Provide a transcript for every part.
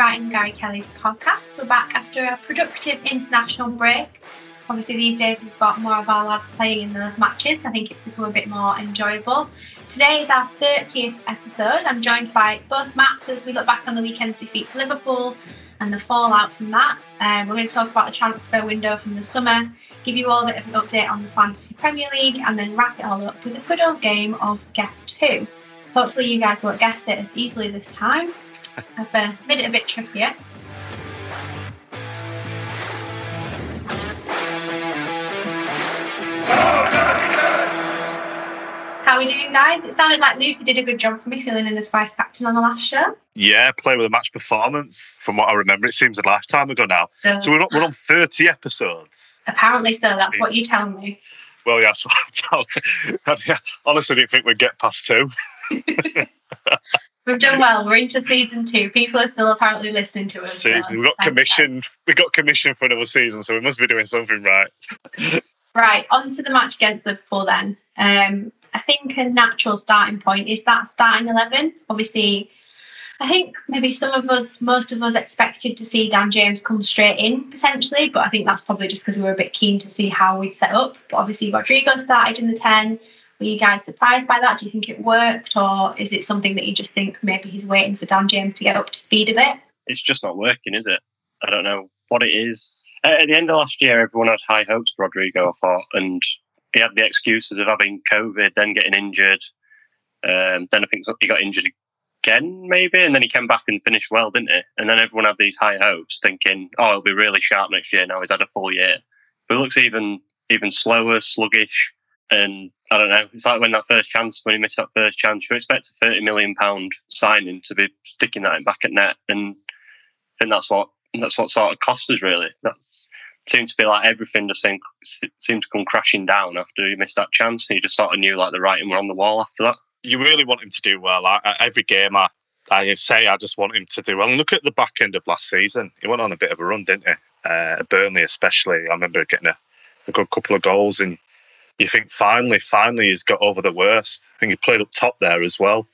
Writing Gary Kelly's podcast. We're back after a productive international break. Obviously, these days we've got more of our lads playing in those matches. I think it's become a bit more enjoyable. Today is our 30th episode. I'm joined by both Matts as we look back on the weekend's defeat to Liverpool and the fallout from that. Um, we're going to talk about the transfer window from the summer, give you all a bit of an update on the Fantasy Premier League, and then wrap it all up with a good old game of Guess Who. Hopefully, you guys won't guess it as easily this time. I've uh, made it a bit trickier. How are we doing, guys? It sounded like Lucy did a good job for me filling in as vice captain on the last show. Yeah, play with a match performance. From what I remember, it seems a lifetime ago now. So, So we're on, we're on 30 episodes. apparently, so that's what you tell me. Well, yeah, so yeah, honestly, I didn't think we'd get past two. We've done well. We're into season two. People are still apparently listening to us. so Season. We got thanks, guys. commissioned. We got commissioned for another season, so we must be doing something right. Right, on to the match against Liverpool then. Um, I think a natural starting point is that starting 11. Obviously, I think maybe some of us, most of us expected to see Dan James come straight in potentially, but I think that's probably just because we were a bit keen to see how we'd set up. But obviously, Rodrigo started in the 10. Were you guys surprised by that? Do you think it worked, or is it something that you just think maybe he's waiting for Dan James to get up to speed a bit? it's just not working, is it? I don't know what it is. At the end of last year, everyone had high hopes for Rodrigo, I thought, and he had the excuses of having COVID, then getting injured. Um, then I think he got injured again, maybe, and then he came back and finished well, didn't he? And then everyone had these high hopes, thinking, "Oh, he'll be really sharp next year." Now he's had a full year, but it looks even even slower, sluggish, and I don't know. It's like when that first chance, when he missed that first chance, you expect a thirty million pound signing to be sticking that in back at net, and and that's what that's what sort of cost us really. That seemed to be like everything just seemed, seemed to come crashing down after he missed that chance. And you just sort of knew like the writing were on the wall after that. You really want him to do well. I, every game I, I say, I just want him to do well. And look at the back end of last season. He went on a bit of a run, didn't he? Uh, Burnley, especially. I remember getting a, a good couple of goals, and you think finally, finally, he's got over the worst. I think he played up top there as well.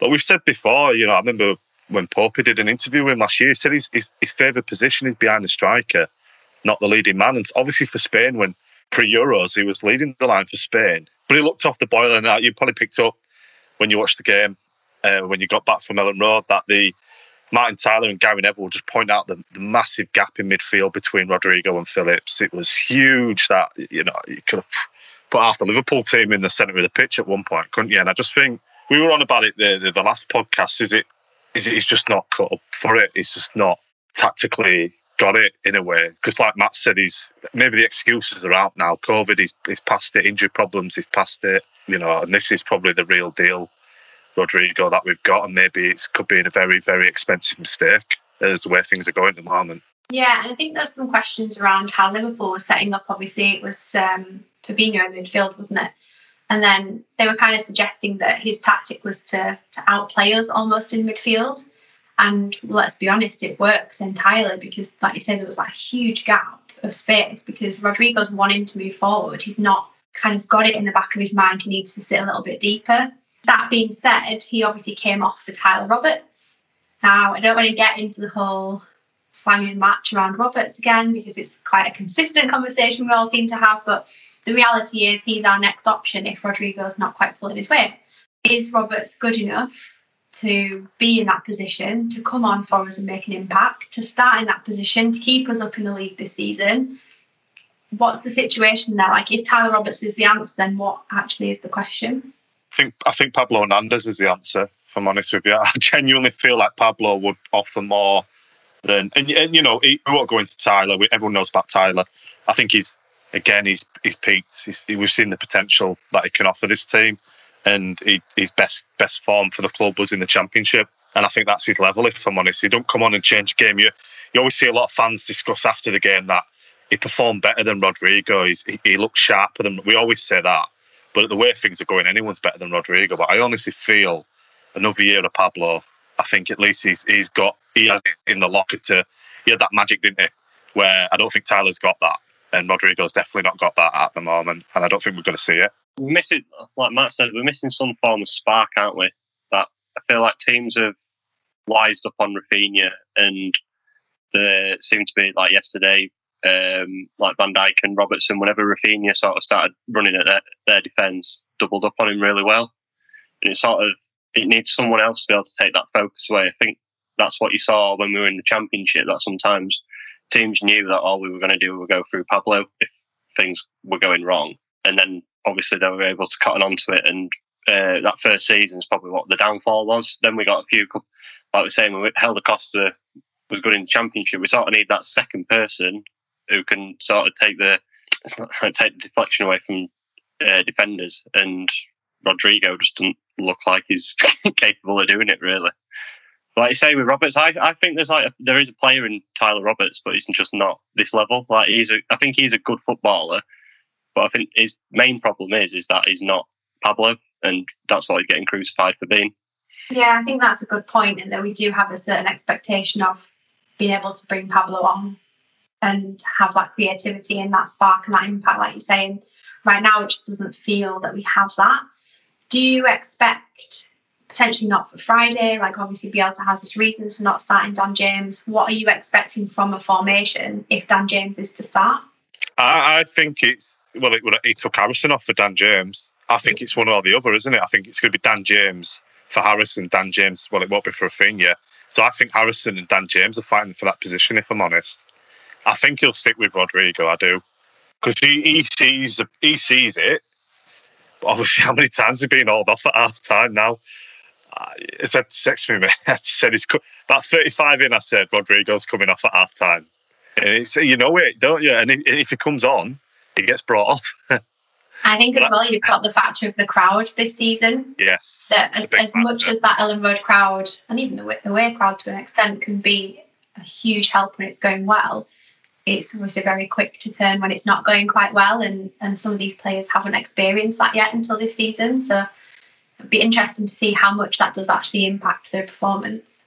But we've said before, you know, I remember when Pope did an interview with him last year, he said his, his, his favourite position is behind the striker, not the leading man. And obviously for Spain, when pre Euros, he was leading the line for Spain. But he looked off the boil, and you probably picked up when you watched the game, uh, when you got back from Elland Road, that the Martin Tyler and Gary Neville just point out the, the massive gap in midfield between Rodrigo and Phillips. It was huge that, you know, you could have put half the Liverpool team in the centre of the pitch at one point, couldn't you? And I just think we were on about it the, the, the last podcast. Is it is it he's just not cut up for it? He's just not tactically got it in a way. Because like Matt said, he's maybe the excuses are out now. COVID, he's he's past it. Injury problems, he's past it. You know, and this is probably the real deal, Rodrigo, that we've got. And maybe it could be a very very expensive mistake as the way things are going at the moment. Yeah, and I think there's some questions around how Liverpool was setting up. Obviously, it was um, Fabinho in midfield, wasn't it? And then they were kind of suggesting that his tactic was to, to outplay us almost in midfield. And let's be honest, it worked entirely because, like you said, there was like a huge gap of space because Rodrigo's wanting to move forward. He's not kind of got it in the back of his mind. He needs to sit a little bit deeper. That being said, he obviously came off for Tyler Roberts. Now, I don't want to get into the whole slanging match around Roberts again because it's quite a consistent conversation we all seem to have. But the reality is he's our next option if Rodrigo's not quite pulling his weight. Is Roberts good enough to be in that position, to come on for us and make an impact, to start in that position, to keep us up in the league this season? What's the situation there? Like, if Tyler Roberts is the answer, then what actually is the question? I think I think Pablo Hernandez is the answer If I'm honest with you, I genuinely feel like Pablo would offer more than, and, and you know, he, we won't go into Tyler. We, everyone knows about Tyler. I think he's again, he's he's peaked. He's, we've seen the potential that he can offer this team, and he, his best best form for the club was in the championship. And I think that's his level. If I'm honest, he don't come on and change game. You you always see a lot of fans discuss after the game that he performed better than Rodrigo. He's, he, he looked sharper than we always say that. But the way things are going, anyone's better than Rodrigo. But I honestly feel another year of Pablo. I think at least he's he's got he had in the locker to he had that magic, didn't he? Where I don't think Tyler's got that, and Rodrigo's definitely not got that at the moment, and I don't think we're going to see it. We're missing, like Matt said, we're missing some form of spark, aren't we? That I feel like teams have wised up on Raphinha, and there seemed to be like yesterday um, like Van Dijk and Robertson, whenever Raphinha sort of started running at their, their defence, doubled up on him really well. And it sort of it needs someone else to be able to take that focus away. I think that's what you saw when we were in the championship. That sometimes teams knew that all we were going to do was go through Pablo if things were going wrong, and then obviously they were able to cut onto it. And uh, that first season is probably what the downfall was. Then we got a few, like we're saying, we Helder Costa was good in the championship. We sort of need that second person who can sort of take the take the deflection away from uh, defenders. And Rodrigo just doesn't look like he's capable of doing it really. Like you say with Roberts, I, I think there's like a, there is a player in Tyler Roberts, but he's just not this level. Like he's a, I think he's a good footballer, but I think his main problem is is that he's not Pablo, and that's what he's getting crucified for being. Yeah, I think that's a good point, and that we do have a certain expectation of being able to bring Pablo on and have that creativity and that spark and that impact, like you're saying. Right now, it just doesn't feel that we have that. Do you expect potentially not for Friday? Like obviously, Bielsa has his reasons for not starting Dan James. What are you expecting from a formation if Dan James is to start? I, I think it's well, it, he took Harrison off for Dan James. I think it's one or the other, isn't it? I think it's going to be Dan James for Harrison, Dan James. Well, it won't be for Raphinha. So I think Harrison and Dan James are fighting for that position. If I'm honest. I think he'll stick with Rodrigo. I do because he, he sees he sees it. Obviously, how many times have he been hauled off at half time now? I said, text me, man. I said he's about 35 in. I said Rodrigo's coming off at half time, and it's you know it, don't you? And if he comes on, he gets brought off. I think as well, you've got the factor of the crowd this season. Yes. That as, as much as that Elland Road crowd and even the away crowd to an extent can be a huge help when it's going well, it's obviously very quick to turn when it's not going quite well, and and some of these players haven't experienced that yet until this season. So it'd be interesting to see how much that does actually impact their performance.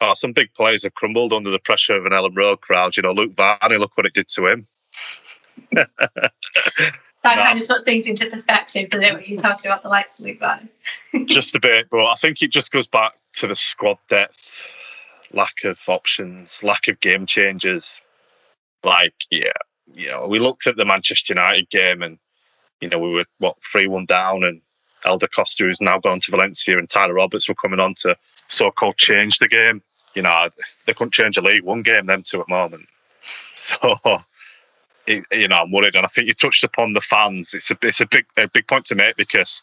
Oh, some big players have crumbled under the pressure of an Elland Road crowd. You know, Luke Varney, look what it did to him. that no. kind of puts things into perspective, doesn't it, when you're talking about the likes of Luke Varney? just a bit, but I think it just goes back to the squad depth, lack of options, lack of game changers. Like, yeah, you know, we looked at the Manchester United game and, you know, we were, what, 3 1 down, and Helder Costa, who's now gone to Valencia, and Tyler Roberts were coming on to so called change the game. You know, they couldn't change a league one game, them two at the moment. So, it, you know, I'm worried. And I think you touched upon the fans. It's a, it's a big, a big point to make because,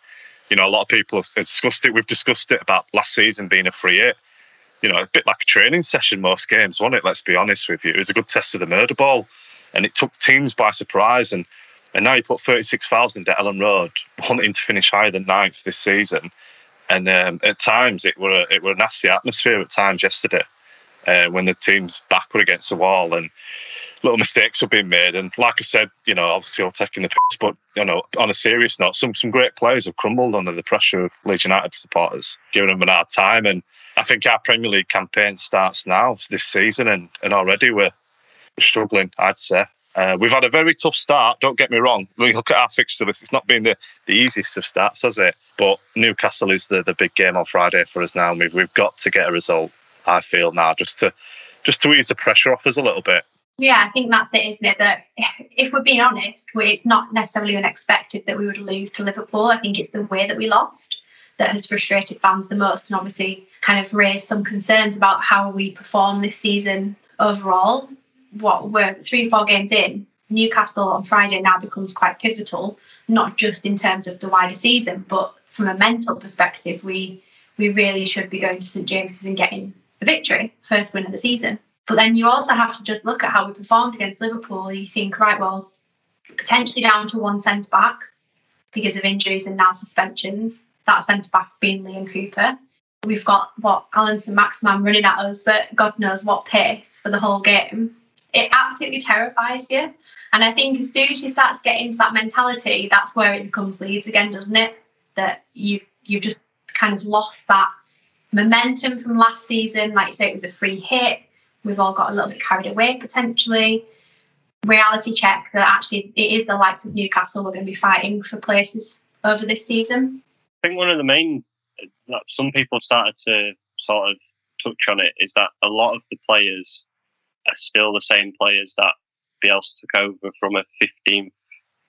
you know, a lot of people have discussed it. We've discussed it about last season being a free hit you know, a bit like a training session most games, wasn't it? Let's be honest with you. It was a good test of the murder ball and it took teams by surprise. And, and now you put 36,000 at Elland Road, wanting to finish higher than ninth this season. And um, at times it were, a, it were a nasty atmosphere at times yesterday uh, when the team's back were against the wall and little mistakes were being made. And like I said, you know, obviously all taking the piss, but, you know, on a serious note, some, some great players have crumbled under the pressure of Leeds United supporters, giving them an hard time. And I think our Premier League campaign starts now this season, and, and already we're, struggling, I'd say. Uh, we've had a very tough start, don't get me wrong. When you look at our fixture list, it's not been the, the easiest of starts, has it? But Newcastle is the, the big game on Friday for us now, and we've, we've got to get a result, I feel now, just to just to ease the pressure off us a little bit. Yeah, I think that's it, isn't it? That if we're being honest, it's not necessarily unexpected that we would lose to Liverpool. I think it's the way that we lost that has frustrated fans the most and obviously kind of raised some concerns about how we perform this season overall. What we're three, or four games in, Newcastle on Friday now becomes quite pivotal, not just in terms of the wider season, but from a mental perspective, we we really should be going to St James's and getting a victory, first win of the season. But then you also have to just look at how we performed against Liverpool. You think, right, well, potentially down to one centre back because of injuries and now suspensions. That centre back being Liam Cooper. We've got what Allan Saint-Maximin running at us at God knows what pace for the whole game. It absolutely terrifies you. And I think as soon as you start to get into that mentality, that's where it becomes Leeds again, doesn't it? That you've you've just kind of lost that momentum from last season. Like you say, it was a free hit. We've all got a little bit carried away potentially. Reality check that actually it is the likes of Newcastle we're going to be fighting for places over this season. I think one of the main that some people started to sort of touch on it is that a lot of the players are still the same players that Bielsa took over from a 15th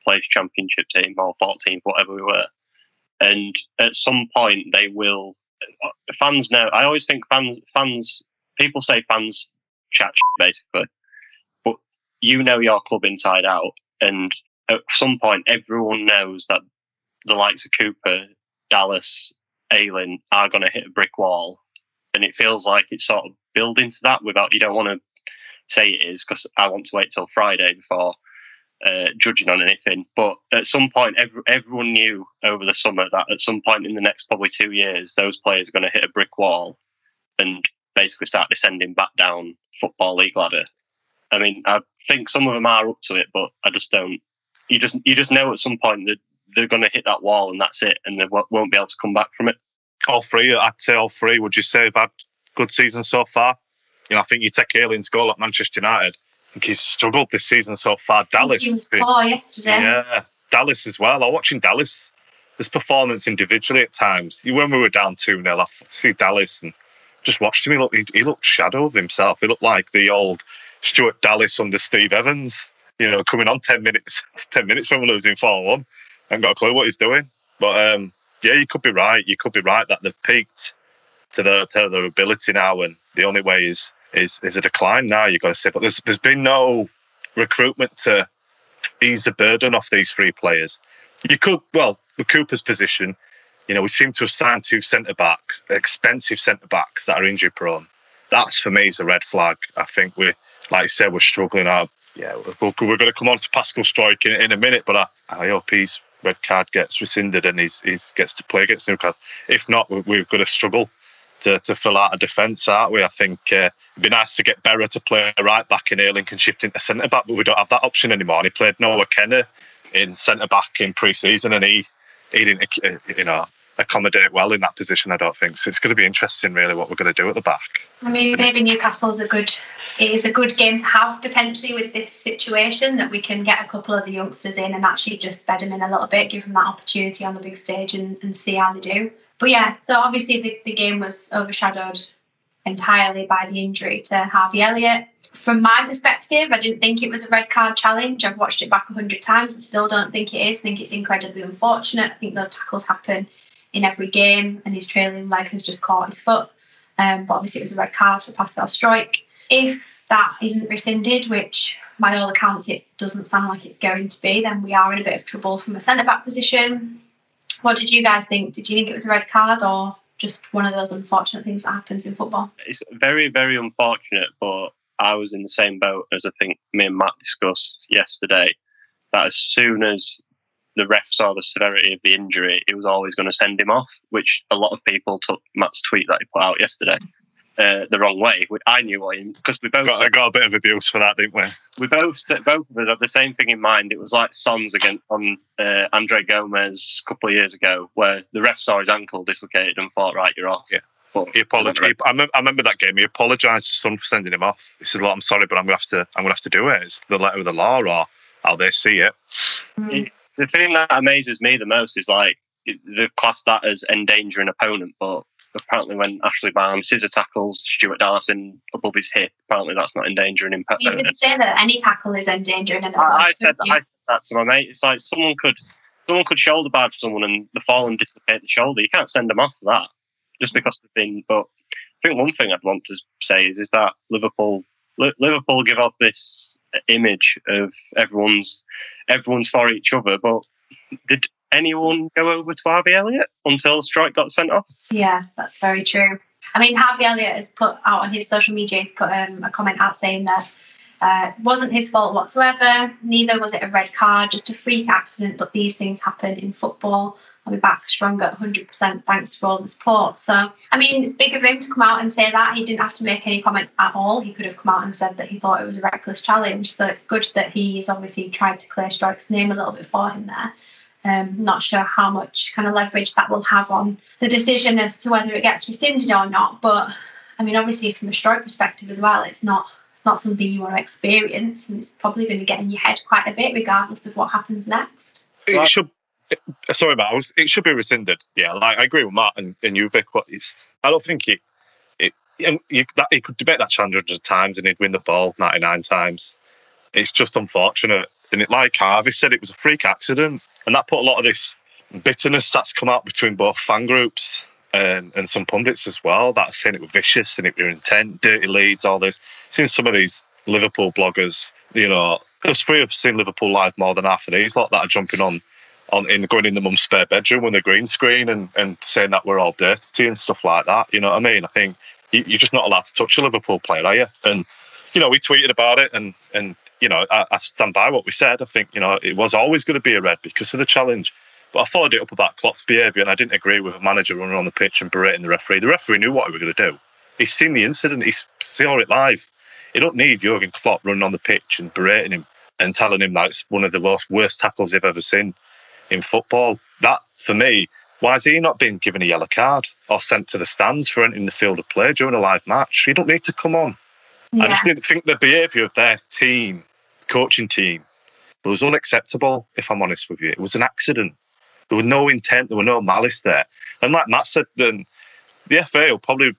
place championship team or 14th, whatever we were. And at some point, they will. Uh, fans know. I always think fans, fans, people say fans chat basically, but you know your club inside out, and at some point, everyone knows that the likes of Cooper, Dallas, Ayling are going to hit a brick wall, and it feels like it's sort of building to that without you don't want to say it is because I want to wait till Friday before uh, judging on anything. But at some point, every, everyone knew over the summer that at some point in the next probably two years, those players are going to hit a brick wall and basically start descending back down football league ladder. I mean, I think some of them are up to it, but I just don't. You just you just know at some point that they're going to hit that wall and that's it, and they won't be able to come back from it. All three, I'd say all three. Would you say have had good seasons so far? You know, I think you take Ayling's goal at Manchester United. I think he's struggled this season so far. Dallas, he was poor yesterday. yeah, Dallas as well. I'm watching Dallas. This performance individually at times. When we were down two 0 I see Dallas and just watched him. He looked, he, he looked shadow of himself. He looked like the old Stuart Dallas under Steve Evans. You know, coming on ten minutes, ten minutes when we're losing four one. I haven't got a clue what he's doing. But um, yeah, you could be right. You could be right that they've peaked to their to their ability now, and the only way is is is a decline now. You've got to say, but there's there's been no recruitment to ease the burden off these three players. You could well, the Cooper's position. You know, we seem to have signed two centre backs, expensive centre backs that are injury prone. That's for me is a red flag. I think we, like I said, we're struggling. Yeah, we're, we're going to come on to Pascal Struijk in, in a minute, but I, I hope his red card gets rescinded and he's, he's gets to play against Newcastle. If not, we're, we're going to struggle to, to fill out a defence, aren't we? I think uh, it'd be nice to get Berra to play right back in Ayling and shift into centre back, but we don't have that option anymore. And he played Nohan Kenneh in centre back in pre season and he, he didn't, uh, you know, accommodate well in that position, I don't think. So it's going to be interesting, really, what we're going to do at the back. I mean, maybe Newcastle's a good it is a good game to have potentially with this situation that we can get a couple of the youngsters in and actually just bed them in a little bit, give them that opportunity on the big stage and, and see how they do. But yeah, so obviously the, the game was overshadowed entirely by the injury to Harvey Elliott. From my perspective, I didn't think it was a red card challenge. I've watched it back a hundred times and still don't think it is. I think it's incredibly unfortunate. I think those tackles happen in every game, and his trailing leg has just caught his foot. Um, but obviously, it was a red card for Pascal Struijk. If that isn't rescinded, which by all accounts it doesn't sound like it's going to be, then we are in a bit of trouble from a centre back position. What did you guys think? Did you think it was a red card or just one of those unfortunate things that happens in football? It's very, very unfortunate, but I was in the same boat as I think me and Matt discussed yesterday. That as soon as the ref saw the severity of the injury, it was always going to send him off, which a lot of people took Matt's tweet that he put out yesterday uh, the wrong way. I knew what him because we both got, said, got a bit of abuse for that, didn't we? We both both of us had the same thing in mind. It was like Sons against on uh, Andre Gomes a couple of years ago, where the ref saw his ankle dislocated and thought, "Right, you're off." Yeah. But he apologized. I, I, remember that game. He apologised to Son for sending him off. He said, "Look, I'm sorry, but I'm gonna have to. I'm gonna have to do it. It's the letter of the law, or how they see it." Mm. The thing that amazes me the most is like the class that as endangering opponent, but apparently when Ashley Barnes scissor tackles Stuart Dallison above his hip, apparently that's not endangering him. You could say that any tackle is endangering an. I, I said that, I said that to my mate. It's like someone could someone could shoulder barge someone and the fall and dislocate the shoulder. You can't send them off for that just because they've been. But I think one thing I'd want to say is is that Liverpool Liverpool give off this image of everyone's everyone's for each other, but did anyone go over to Harvey Elliott until Struijk got sent off. Yeah, that's very true. I mean, Harvey Elliott has put out on his social media, he's put um, a comment out saying that uh, wasn't his fault whatsoever. Neither was it a red card, just a freak accident. But these things happen in football. I'll be back stronger 100%. Thanks for all the support. So, I mean, it's big of him to come out and say that. He didn't have to make any comment at all. He could have come out and said that he thought it was a reckless challenge. So it's good that he's obviously tried to clear Struijk's name a little bit for him there. Um, not sure how much kind of leverage that will have on the decision as to whether it gets rescinded or not. But I mean, obviously, from a Struijk perspective as well, it's not it's not something you want to experience, and it's probably going to get in your head quite a bit, regardless of what happens next. It should. Sorry, Matt. It should be rescinded. Yeah, like, I agree with Matt and, and you, Vic. But it's, I don't think it. It, you, that, he could debate that challenge hundreds of times and he'd win the ball 99 times. It's just unfortunate. And it, like Harvey said, it was a freak accident and that put a lot of this bitterness that's come out between both fan groups and, and some pundits as well that are saying it was vicious and it was intent, dirty Leeds, all this. Since some of these Liverpool bloggers, you know, us three have seen Liverpool live more than half of these lot that are jumping on on in going in the mum's spare bedroom with the green screen and, and saying that we're all dirty and stuff like that. You know what I mean? I think you, you're just not allowed to touch a Liverpool player, are you? And you know, we tweeted about it and and you know, I, I, stand by what we said. I think, you know, it was always going to be a red because of the challenge. But I followed it up about Klopp's behaviour and I didn't agree with a manager running on the pitch and berating the referee. The referee knew what we were going to do. He's seen the incident, he's saw it live. You don't need Jurgen Klopp running on the pitch and berating him and telling him that it's one of the worst, worst tackles they've ever seen in football. That, for me, why has he not been given a yellow card or sent to the stands for entering the field of play during a live match? You don't need to come on. Yeah. I just didn't think the behaviour of their team, coaching team, was unacceptable, if I'm honest with you. It was an accident. There was no intent, there was no malice there. And like Matt said, then the FA will probably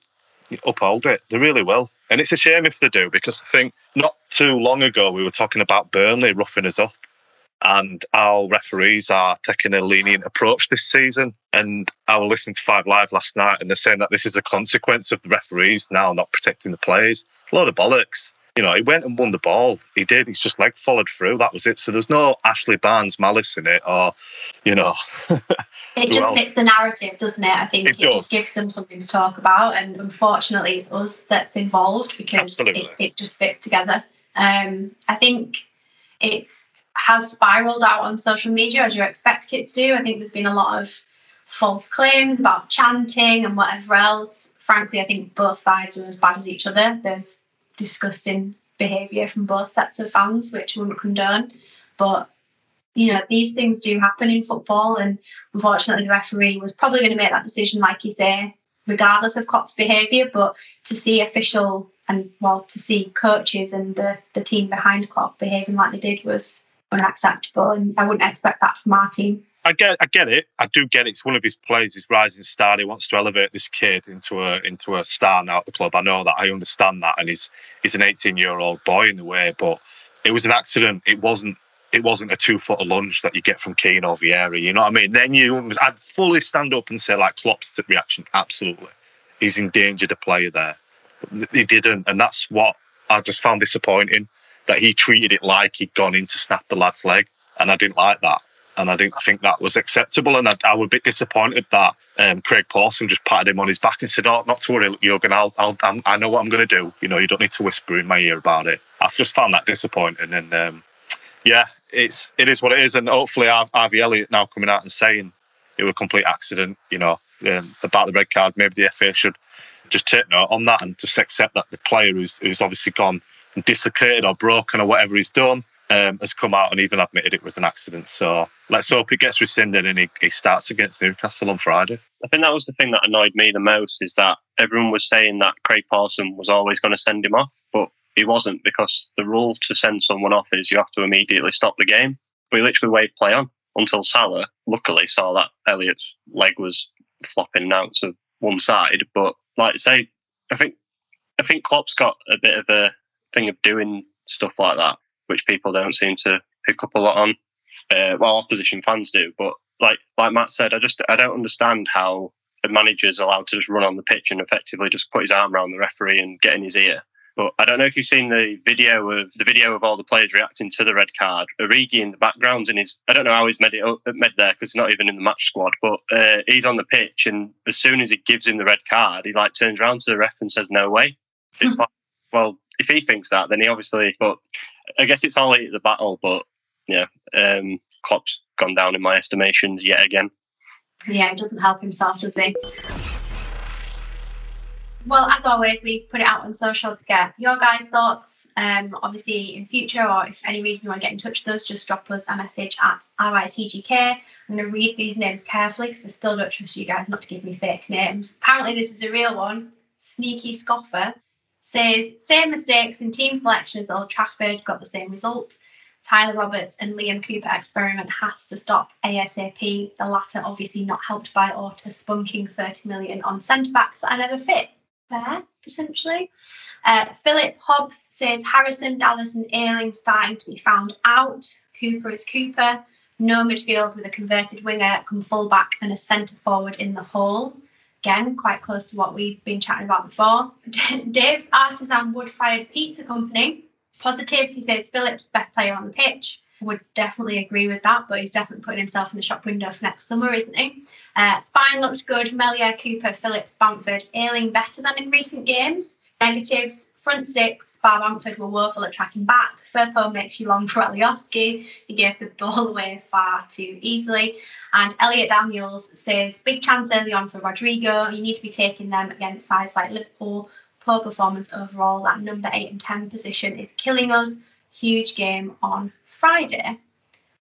uphold it. They really will. And it's a shame if they do, because I think not too long ago we were talking about Burnley roughing us up and our referees are taking a lenient approach this season. And I was listening to Five Live last night, and they're saying that this is a consequence of the referees now not protecting the players. A lot of bollocks. You know, he went and won the ball. He did. He's just leg followed through. That was it. So there's no Ashley Barnes malice in it, or you know. it just fits the narrative, doesn't it? I think it, it just gives them something to talk about, and unfortunately, it's us that's involved because it, it, just fits together. Um, I think it's has spiraled out on social media as you expect it to. do. I think there's been a lot of false claims about chanting and whatever else. Frankly, I think both sides are as bad as each other. There's disgusting behaviour from both sets of fans, which I wouldn't condone. But you know, these things do happen in football, and unfortunately, the referee was probably going to make that decision, like you say, regardless of Klopp's behaviour. But to see official and well, to see coaches and the the team behind Klopp behaving like they did was unacceptable, and I wouldn't expect that from our team. I get, I get it. I do get it. It's one of his plays. He's rising star. He wants to elevate this kid into a into a star now at the club. I know that. I understand that. And he's he's an 18 year old boy in the way, but it was an accident. It wasn't. It wasn't a two foot lunge that you get from Keane or Vieira. You know what I mean? Then you, I'd fully stand up and say like Klopp's reaction. Absolutely, he's endangered a player there. He didn't, and that's what I just found disappointing. That he treated it like he'd gone in to snap the lad's leg, and I didn't like that and I didn't think that was acceptable. And I, I was a bit disappointed that um, Craig Pawson just patted him on his back and said, "Oh, not to worry, Jurgen. I'll, I'll, i know what I'm going to do. You know, you don't need to whisper in my ear about it." I've just found that disappointing, and um, yeah, it's it is what it is. And hopefully, Harvey Elliott now coming out and saying it was a complete accident. You know, um, about the red card. Maybe the FA should just take note on that and just accept that the player who's who's obviously gone and dislocated or broken or whatever he's done um, has come out and even admitted it was an accident. So let's hope it gets rescinded and he, he starts against Newcastle on Friday. I think that was the thing that annoyed me the most is that everyone was saying that Craig Pawson was always going to send him off, but he wasn't because the rule to send someone off is you have to immediately stop the game. We literally waved play on until Salah luckily saw that Elliott's leg was flopping out to one side. But like I say, I think I think Klopp's got a bit of a thing of doing stuff like that which people don't seem to pick up a lot on. Uh, well, opposition fans do, but like like Matt said, I just I don't understand how the manager's allowed to just run on the pitch and effectively just put his arm around the referee and get in his ear But I don't know if you've seen the video of the video of all the players reacting to the red card. Origi in the background, and he's I don't know how he's made it up, made there because he's not even in the match squad. But uh, he's on the pitch, and as soon as he gives him the red card, he like turns around to the ref and says, "No way." It's like, well, if he thinks that, then he obviously. But I guess it's all the battle. But yeah, um, Klopp's gone down in my estimations yet again. Yeah, it doesn't help himself, does he? Well, as always, we put it out on social to get your guys' thoughts. Um, obviously, in future, or if any reason you want to get in touch with us, just drop us a message at RITGK. I'm going to read these names carefully because I still don't trust you guys not to give me fake names. Apparently, this is a real one. Sneaky Scoffer says, same mistakes in team selection as Old Trafford, got the same result. Tyler Roberts and Liam Cooper experiment has to stop ASAP. The latter obviously not helped by Orta spunking 30 million on centre backs that never fit. Fair, potentially. Uh, Philip Hobbs says Harrison, Dallas, and Ayling starting to be found out. Cooper is Cooper. No midfield with a converted winger, come fullback, and a centre forward in the hole. Again, quite close to what we've been chatting about before. Dave's Artisan Wood Fired Pizza Company Positives, he says Phillips, best player on the pitch. Would definitely agree with that, but he's definitely putting himself in the shop window for next summer, isn't he? Uh, Spine looked good. Meslier, Cooper, Phillips, Bamford, Ayling better than in recent games. Negatives, front six, Bar Bamford were woeful at tracking back. Firpo makes you long for Alioski. He gave the ball away far too easily. And Elliot Daniels says, big chance early on for Rodrigo. You need to be taking them against sides like Liverpool, poor performance overall. That number eight and 10 position is killing us. Huge game on Friday. I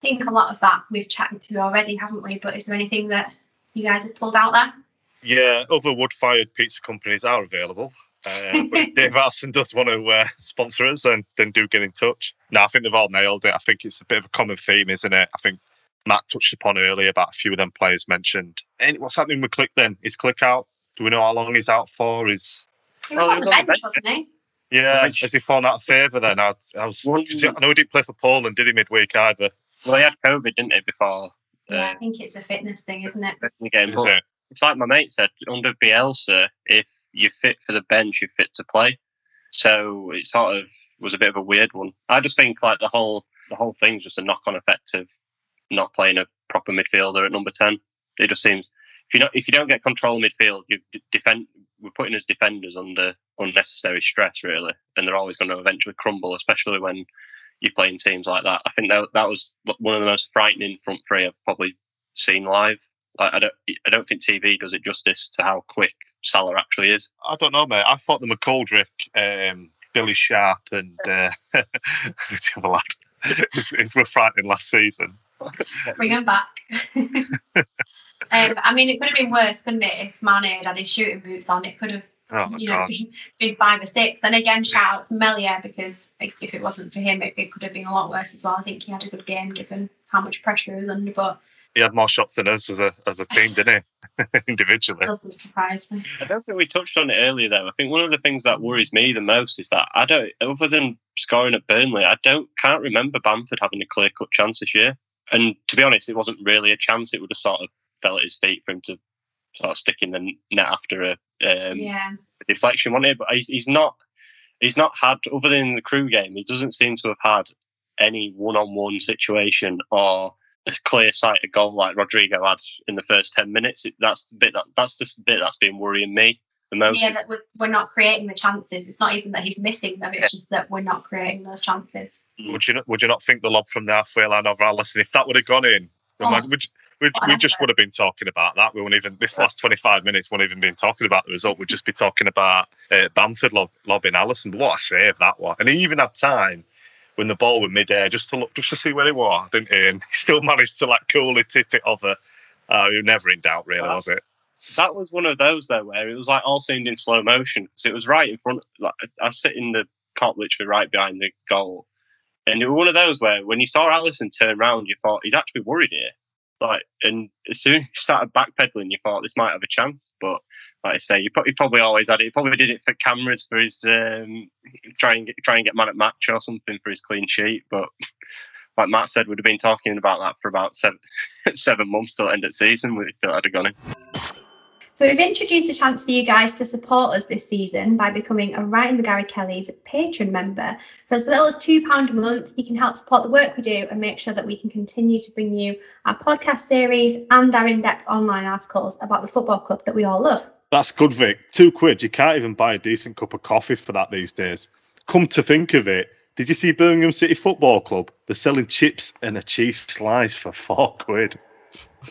think a lot of that we've chatted to already, haven't we? But is there anything that you guys have pulled out there? Yeah, other wood fired pizza companies are available. Uh, if Dave Arson does want to uh, sponsor us, then then do get in touch. No, I think they've all nailed it. I think it's a bit of a common theme, isn't it? I think Matt touched upon earlier about a few of them players mentioned. And what's happening with Klich then? Is Klich out? Do we know how long he's out for? Is he was well, on the bench, bench, wasn't he? Yeah, has he fallen out of favour then? I, I was. I know he didn't play for Poland, did he midweek either? Well, he had COVID, didn't he, before? Yeah, uh, I think it's a fitness thing, isn't it? Game. Is it? It's like my mate said under Bielsa, if you're fit for the bench, you're fit to play. So it sort of was a bit of a weird one. I just think like the whole the whole thing's just a knock on effect of not playing a proper midfielder at number ten. It just seems if you don't if you don't get control midfield, you defend we're putting as defenders under unnecessary stress, really, and they're always going to eventually crumble, especially when you're playing teams like that. I think that that was one of the most frightening front three I've probably seen live. Like, I don't, I don't think TV does it justice to how quick Salah actually is. I don't know, mate. I thought the McGoldrick, um, Billy Sharp, and uh, the other lad is, is were frightening last season. Bring him back. Um, I mean, it could have been worse, couldn't it? If Mane had had his shooting boots on, it could have, oh you know, been, been, five or six. And again, shout out to Meslier because if it wasn't for him, it, it, could have been a lot worse as well. I think he had a good game given how much pressure he was under, but. He had more shots than us as a as a team, didn't he? Individually, doesn't surprise me. I don't think we touched on it earlier, though. I think one of the things that worries me the most is that I don't, other than scoring at Burnley, I don't can't remember Bamford having a clear cut chance this year. And to be honest, it wasn't really a chance. It would have sort of fell at his feet for him to sort of stick in the net after a, um, yeah. a deflection, wasn't it? But he's, he's not he's not had other than the Crewe game. He doesn't seem to have had any one-on-one situation or a clear sight of goal like Rodrigo had in the first ten minutes. That's the bit that that's the bit that's been worrying me the most. Yeah, that we're, we're not creating the chances. It's not even that he's missing them. It's yeah. just that we're not creating those chances. Would you not, would you not think the lob from the halfway line of Alisson if that would have gone in, oh. would, we, we just would have been talking about that. We wouldn't even this last 25 minutes wouldn't even been talking about the result. We'd just be talking about uh, Bamford lob, lobbing Alisson. But what a save that was! And he even had time when the ball was mid-air just to look, just to see where it was, didn't he? And he still managed to like coolly tip it over. Uh, you never in doubt, really, was it? That was one of those though where it was like all seemed in slow motion because it was right in front. Like I sit in the Kop literally right behind the goal, and it was one of those where when you saw Alisson turn around, you thought he's actually worried here like, and as soon as he started backpedaling, you thought this might have a chance. But like I say, he probably, probably always had it. He probably did it for cameras for his um, try and get, try and get man at match or something for his clean sheet. But like Matt said, we'd have been talking about that for about seven seven months till end of season. We feel had gone in. So we've introduced a chance for you guys to support us this season by becoming a Right In The Gary Kelly's Patreon member. For as little as £2 a month, you can help support the work we do and make sure that we can continue to bring you our podcast series and our in-depth online articles about the football club that we all love. That's good, Vic. Two quid. You can't even buy a decent cup of coffee for that these days. Come to think of it, did you see Birmingham City Football Club? They're selling chips and a cheese slice for four quid.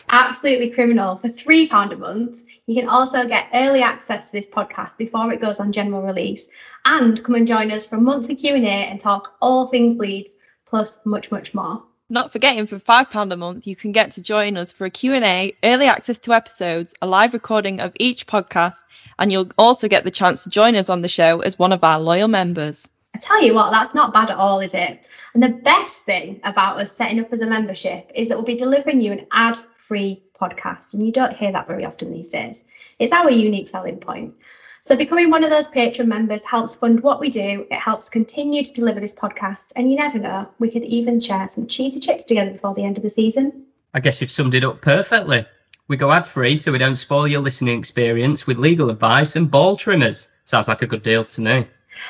Absolutely criminal. For £3 a month, you can also get early access to this podcast before it goes on general release and come and join us for a monthly Q&A and talk all things Leeds plus much, much more. Not forgetting for £5 a month, you can get to join us for a Q&A, early access to episodes, a live recording of each podcast, and you'll also get the chance to join us on the show as one of our loyal members. I tell you what, that's not bad at all, is it? And the best thing about us setting up as a membership is that we'll be delivering you an ad free podcast. And you don't hear that very often these days. It's our unique selling point. So becoming one of those Patreon members helps fund what we do. It helps continue to deliver this podcast. And you never know, we could even share some cheesy chips together before the end of the season. I guess you've summed it up perfectly. We go ad free so we don't spoil your listening experience with legal advice and ball trimmers. Sounds like a good deal to me.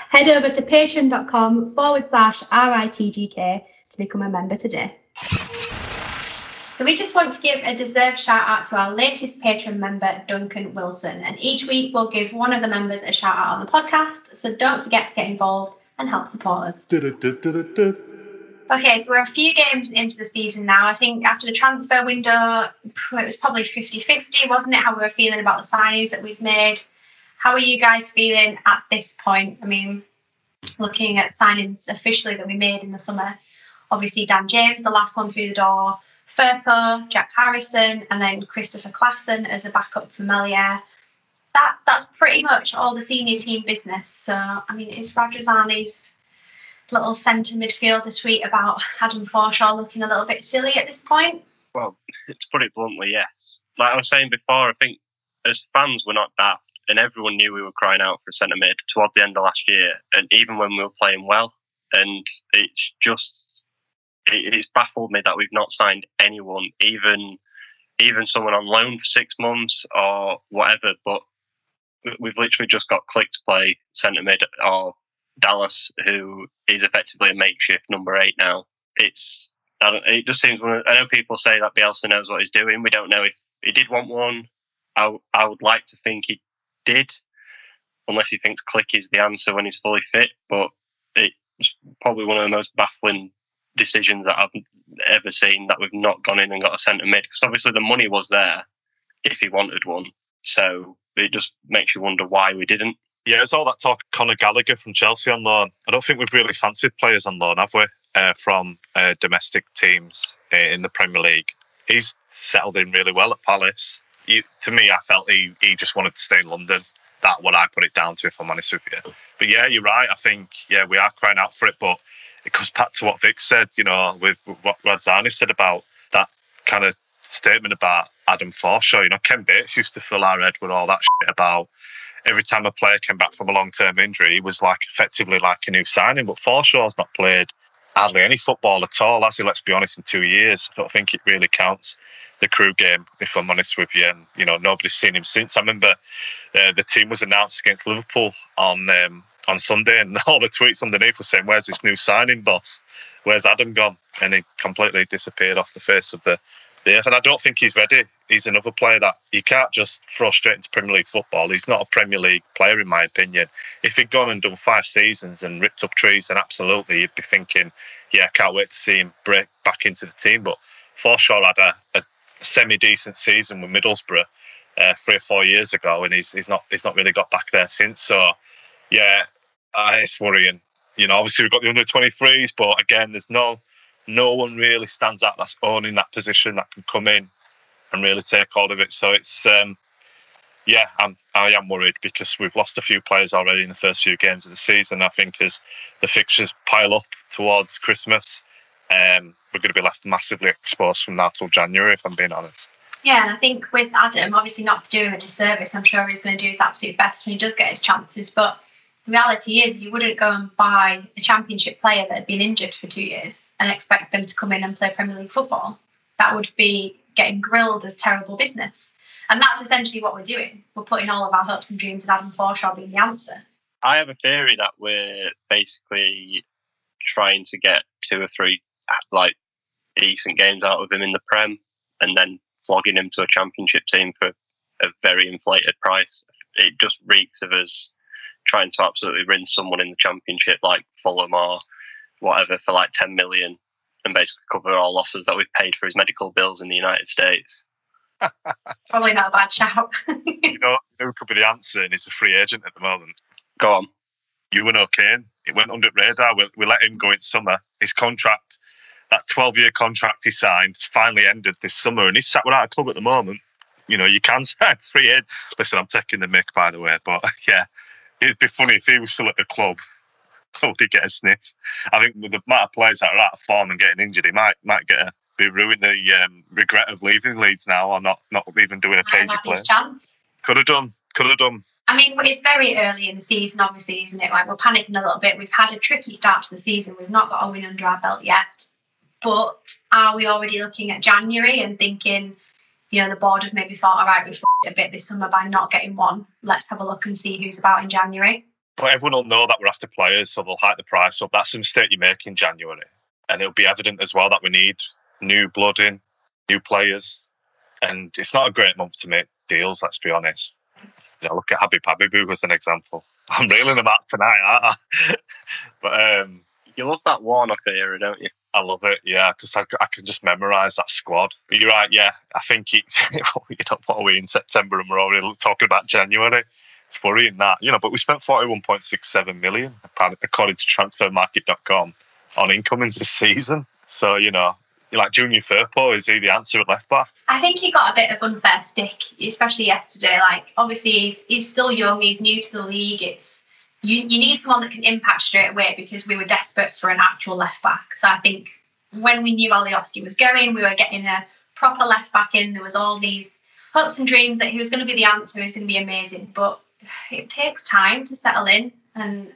Head over to patreon.com forward slash RITGK to become a member today. So we just want to give a deserved shout out to our latest Patreon member, Duncan Wilson. And each week we'll give one of the members a shout out on the podcast. So don't forget to get involved and help support us. Okay, so we're a few games into the season now. I think after the transfer window, it was probably 50 50, wasn't it? How we were feeling about the signings that we've made. How are you guys feeling at this point? I mean, looking at signings officially that we made in the summer, obviously Dan James, the last one through the door, Firpo, Jack Harrison, and then Kristoffer Klaesson as a backup for Meslier. That that's pretty much all the senior team business. So I mean, is Radrizzani's little centre midfielder tweet about Adam Forshaw looking a little bit silly at this point? Well, to put it bluntly, yes. Like I was saying before, I think as fans we're not daft, and everyone knew we were crying out for a centre mid towards the end of last year, and even when we were playing well, and it's just it, it's baffled me that we've not signed anyone, even even someone on loan for six months or whatever. But we've literally just got Klich to play centre mid or Dallas, who is effectively a makeshift number eight now. It's I don't, it just seems. I know people say that Bielsa knows what he's doing. We don't know if he did want one. I, I would like to think he did, unless he thinks Klich is the answer when he's fully fit. But it's probably one of the most baffling decisions that I've ever seen that we've not gone in and got a centre mid because obviously the money was there if he wanted one. So it just makes you wonder why we didn't. Yeah, it's all that talk. Conor Gallagher from Chelsea on loan. I don't think we've really fancied players on loan, have we? Uh, from uh, domestic teams uh, in the Premier League. He's settled in really well at Palace. He, to me, I felt he, he just wanted to stay in London. That what I put it down to, if I'm honest with you. But yeah, you're right. I think yeah, we are crying out for it, but it goes back to what Vic said, you know, with, with what Radrizzani said about that kind of statement about Adam Forshaw. You know, Ken Bates used to fill our head with all that shit about every time a player came back from a long term injury, he was like effectively like a new signing. But Forshaw's not played hardly any football at all, has he? Let's be honest, in two years. I don't think it really counts the Crewe game, if I'm honest with you. And, you know, nobody's seen him since. I remember uh, the team was announced against Liverpool on um, on Sunday, and all the tweets underneath were saying, "Where's this new signing, boss? Where's Adam gone?" And he completely disappeared off the face of the, the earth. And I don't think he's ready. He's another player that you can't just throw straight into Premier League football. He's not a Premier League player, in my opinion. If he'd gone and done five seasons and ripped up trees, then absolutely you'd be thinking, "Yeah, I can't wait to see him break back into the team." But Forshaw had a, a semi decent season with Middlesbrough. Uh, three or four years ago, and he's he's not he's not really got back there since. So, yeah, uh, it's worrying. You know, obviously we've got the under 23s, but again, there's no no one really stands out that's owning that position that can come in and really take hold of it. So it's um, yeah, I'm I am worried because we've lost a few players already in the first few games of the season. I think as the fixtures pile up towards Christmas, um, we're going to be left massively exposed from now till January, if I'm being honest. Yeah, and I think with Adam, obviously not to do him a disservice, I'm sure he's going to do his absolute best when he does get his chances. But reality is, you wouldn't go and buy a championship player that had been injured for two years and expect them to come in and play Premier League football. That would be getting grilled as terrible business. And that's essentially what we're doing. We're putting all of our hopes and dreams in Adam Forshaw being the answer. I have a theory that we're basically trying to get two or three like decent games out of him in the Prem, and then flogging him to a Championship team for a very inflated price. It just reeks of us trying to absolutely rinse someone in the Championship, like Fulham or whatever, for like ten million, and basically cover our losses that we've paid for his medical bills in the United States. Probably not a bad shout. You know, who could be the answer? And he's a free agent at the moment. Go on. Eunan O'Kane. It went under radar. We, we let him go in summer. His contract, that 12 year contract he signed, finally ended this summer, and he's sat without a club at the moment. You know, you can sign free agent. Listen, I'm taking the mic, by the way, but yeah, it'd be funny if he was still at the club. Would he get a sniff? I think with the amount of players that are out of form and getting injured, he might might get a be ruin the um, regret of leaving Leeds now or not not even doing a have play. chance. Could have done. Could have done. I mean, it's very early in the season, obviously, isn't it? Like we're panicking a little bit. We've had a tricky start to the season. We've not got a win under our belt yet. But are we already looking at January and thinking, you know, the board have maybe thought, all right, we've f***ed a bit this summer by not getting one. Let's have a look and see who's about in January. But everyone will know that we're after players, so they'll hike the price up. That's a mistake you make in January. And it'll be evident as well that we need new blood in, new players. And it's not a great month to make deals, let's be honest. You know, look at Habib Habibou as an example. I'm reeling them out tonight, aren't I? but um, You love that Warnock era, don't you? I love it, yeah, because I, I can just memorise that squad. But you're right, yeah. I think it's, you know, what are we in September and we're already talking about January? It's worrying that, you know, but we spent 41.67 million, according to transfermarket.com, on incomings this season. So, you know, like Junior Firpo, is he the answer at left back? I think he got a bit of unfair stick, especially yesterday. Like, obviously, he's, he's still young, he's new to the league. It's you, you need someone that can impact straight away because we were desperate for an actual left back. So I think when we knew Alioski was going, we were getting a proper left back in. There was all these hopes and dreams that he was going to be the answer, he was going to be amazing. But it takes time to settle in, and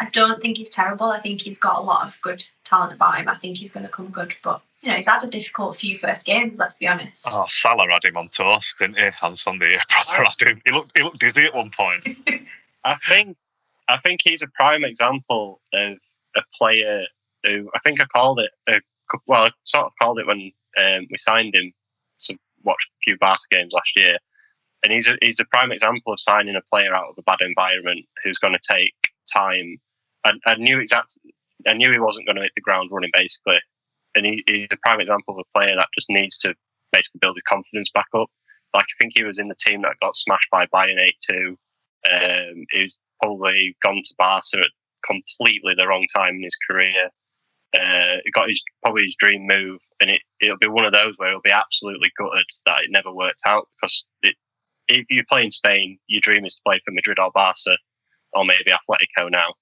I don't think he's terrible. I think he's got a lot of good talent about him. I think he's going to come good, but you know, he's had a difficult few first games. Let's be honest. Oh, Salah had him on toast, didn't he, on Sunday? Proper had him. He looked, he looked dizzy at one point. I think I think he's a prime example of a player who I think I called it a, well, I sort of called it when um, we signed him to watch a few Barca games last year, and he's a he's a prime example of signing a player out of a bad environment who's going to take time. I, I knew exactly. I knew he wasn't going to hit the ground running basically, and he, he's a prime example of a player that just needs to basically build his confidence back up. Like I think he was in the team that got smashed by Bayern eight two. Um, he's probably gone to Barca at completely the wrong time in his career. Uh, he got his probably his dream move, and it it'll be one of those where he'll be absolutely gutted that it never worked out because it, if you play in Spain, your dream is to play for Madrid or Barca, or maybe Atletico now.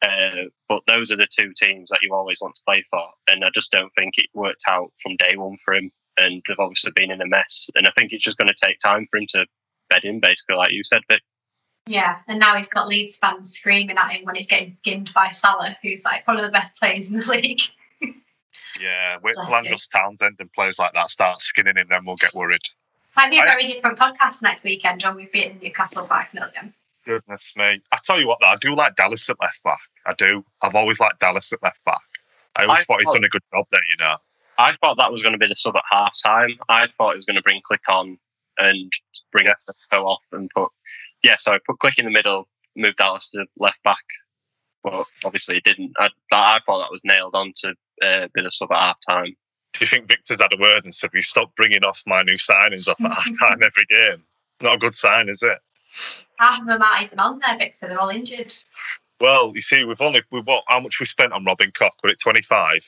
Uh, but those are the two teams that you always want to play for, and I just don't think it worked out from day one for him. And they've obviously been in a mess, and I think it's just going to take time for him to bed in, basically, like you said. But Yeah, and now he's got Leeds fans screaming at him when he's getting skinned by Salah, who's like one of the best players in the league. Yeah, wait Bless till you. Andros Townsend and players like that start skinning him, then we'll get worried. Might be a I- very different podcast next weekend when we've beaten Newcastle 5 0 again. Goodness me. I tell you what, though, I do like Dallas at left back. I do. I've always liked Dallas at left back. I always I thought he's done a good job there, you know. I thought that was going to be the sub at half time. I thought he was going to bring Klich on and bring Yes. go off and put, yeah, sorry, put Klich in the middle, move Dallas to left back. But obviously he didn't. I, that, I thought that was nailed on to uh, be the sub at half time. Do you think Victor's had a word and said, we stop bringing off my new signings off at half time every game? Not a good sign, is it? Half of them aren't even on there, Victor. They're all injured. Well, you see, we've only, we what, how much we spent on Robin Koch? Were it 25?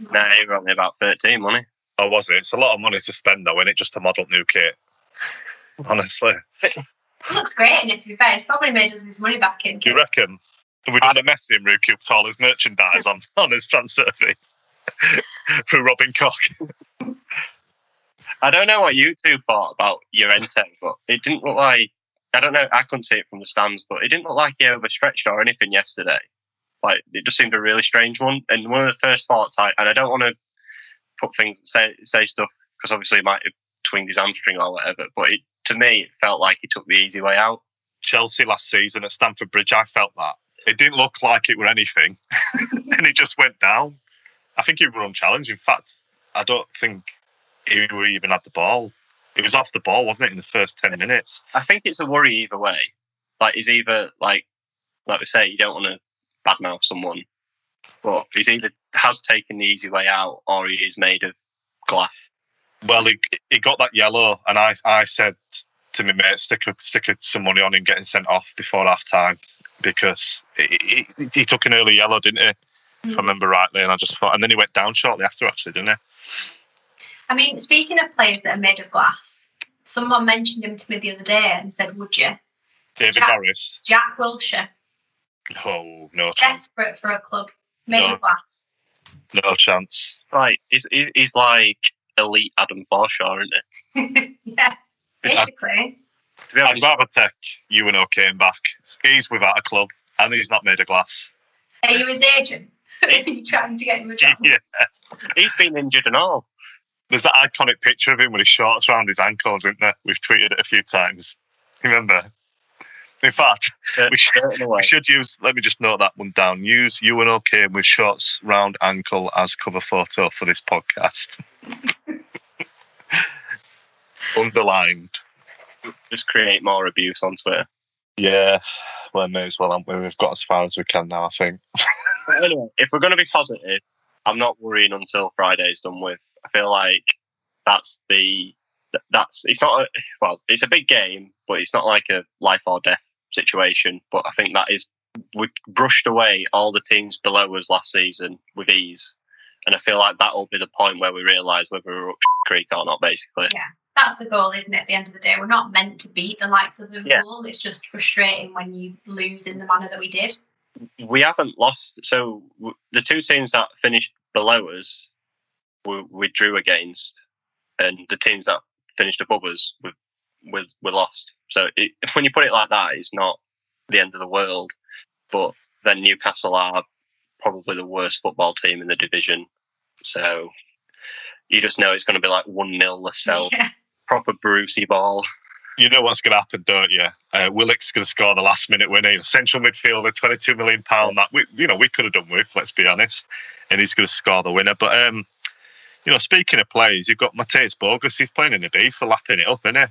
No, he was only about 13, wasn't he? Or was it? It's a lot of money to spend, though, isn't it? Just to model new kit. Honestly. It looks great in it, to be fair. It's probably made us his money back in. Do you reckon? Have we done a Messi and recouped all his merchandise on, on his transfer fee? Through Robin Koch. I don't know what you two thought about Llorente, but it didn't look like. I don't know. I couldn't see it from the stands, but it didn't look like he overstretched or anything yesterday. Like it just seemed a really strange one. And one of the first thoughts, I and I don't want to put things say say stuff because obviously he might have twinged his hamstring or whatever. But it, to me, it felt like he took the easy way out. Chelsea last season at Stamford Bridge, I felt that. It didn't look like it were anything. and he just went down. I think he were unchallenged. In fact, I don't think he even had the ball. It was off the ball, wasn't it, in the first 10 minutes? I think it's a worry either way. Like, he's either, like, like we say, you don't want to badmouth someone, but he's either has taken the easy way out or he is made of glass. Well, he, he got that yellow, and I, I said to my mate, stick, a, stick a, some money on him getting sent off before half time because he, he, he took an early yellow, didn't he? If I hmm. remember rightly, and I just thought, and then he went down shortly after, actually, didn't he? I mean, speaking of players that are made of glass, someone mentioned him to me the other day and said, "Would you?" David Jack- Norris. Jack Wilshere. No, no chance. desperate for a club made No. of glass. No chance. Right, he's, he's like elite Adam Forshaw, isn't it? yeah, basically. To be I'd honest, rather take Eunan O'Kane back. He's without a club, and he's not made of glass. Are you his agent? Are you trying to get him a job? Yeah. he's been injured and all. There's that iconic picture of him with his shorts around his ankles, isn't there? We've tweeted it a few times. Remember? In fact, we should, we should use, let me just note that one down. Use Eunan O'Kane with shorts round ankle as cover photo for this podcast. Underlined. Just create more abuse on Twitter. Yeah, well, may as well, haven't we? We've got as far as we can now, I think. Anyway, if we're going to be positive, I'm not worrying until Friday's done with. I feel like that's the that's it's not a, well, it's a big game, but it's not like a life or death situation. But I think that is we brushed away all the teams below us last season with ease, and I feel like that will be the point where we realise whether we're up creek or not. Basically, Yeah. That's the goal, isn't it? At the end of the day, we're not meant to beat the likes of Yeah. Liverpool. It's just frustrating when you lose in the manner that we did. we haven't lost. So the two teams that finished below us, we, we drew against, and the teams that finished above us, we we we lost. So it, when you put it like that, it's not the end of the world. But then Newcastle are probably the worst football team in the division. So you just know it's going to be like one 0 so Yeah. Proper Brucey ball. You know what's going to happen, don't you? Uh, Willock's going to score the last minute winner. Central midfielder, twenty-two million pound. That we, you know, we could have done with. Let's be honest. And he's going to score the winner. But um, you know, speaking of players, you've got Mateusz Bogusz. He's playing in the B for lapping it up, isn't he?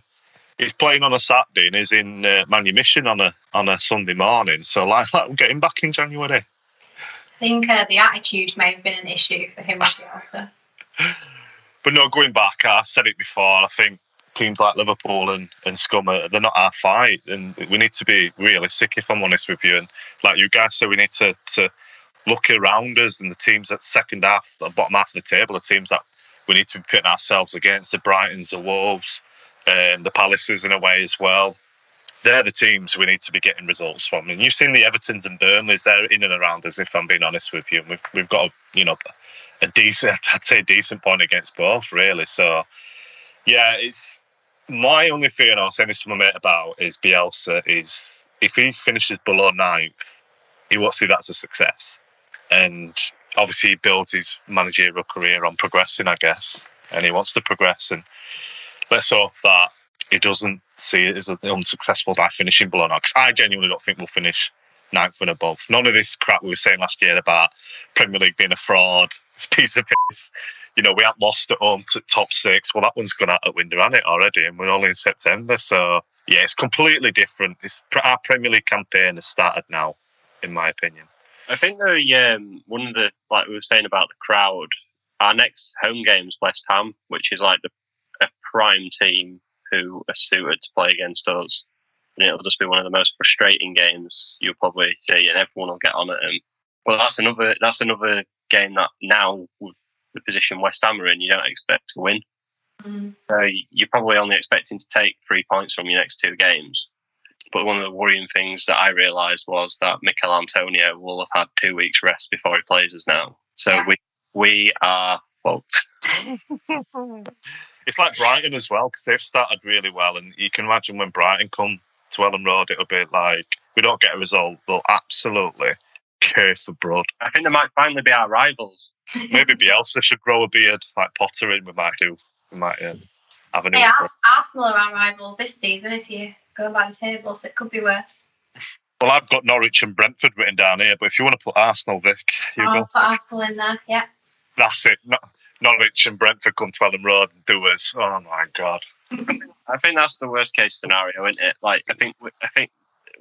He's playing on a Saturday and he's in uh, manumission on a on a Sunday morning. So like, like we'll get him back in January. I think uh, the attitude may have been an issue for him as well. But no, going back, I said it before. I think teams like Liverpool and, and Scum, are, they're not our fight. And we need to be realistic, if I'm honest with you. And like you guys said, we need to, to look around us and the teams at second half, the bottom half of the table, are teams that we need to be pitting ourselves against the Brightons, the Wolves, and the Palaces in a way as well. They're the teams we need to be getting results from. And you've seen the Evertons and Burnleys, they're in and around us, if I'm being honest with you. And we've, we've got, a, you know, a decent, I'd say decent point against both, really. So, yeah, it's my only fear, and I was saying this to my mate about, is Bielsa is if he finishes below ninth, he won't see that as a success. And obviously, he builds his managerial career on progressing, I guess, and he wants to progress. And let's hope that he doesn't see it as an unsuccessful by finishing below because I genuinely don't think we'll finish ninth and above. None of this crap we were saying last year about Premier League being a fraud, it's a piece of piss. You know, we haven't lost at home to top six. Well, that one's gone out the window, hasn't it, already? And we're only in September. So, yeah, it's completely different. It's, our Premier League campaign has started now, in my opinion. I think the um, one of the like we were saying about the crowd. Our next home game is West Ham, which is like the a prime team who are suited to play against us. And it'll just be one of the most frustrating games you'll probably see, and everyone will get on at them. Well, that's another that's another game that now with the position West Ham are in, you don't expect to win. Mm. So you're probably only expecting to take three points from your next two games. But one of the worrying things that I realised was that Michail Antonio will have had two weeks rest before he plays us now. So Yeah. we we are fucked. It's like Brighton as well, because they've started really well. And you can imagine when Brighton come to Elland Road, it'll be like, we don't get a result, they'll absolutely care for blood. I think they might finally be our rivals. Maybe Bielsa should grow a beard like Potter and we might do. We might, um, Avenue. Hey, Ars- Arsenal are our rivals this season if you go by the table, so it could be worse. Well, I've got Norwich and Brentford written down here, but if you want to put Arsenal, Vic, you I'll go. put Arsenal in there, yeah. That's it. No- Norwich and Brentford come to Elland Road and do us. Oh my god. I think that's the worst case scenario, isn't it? Like, I think I think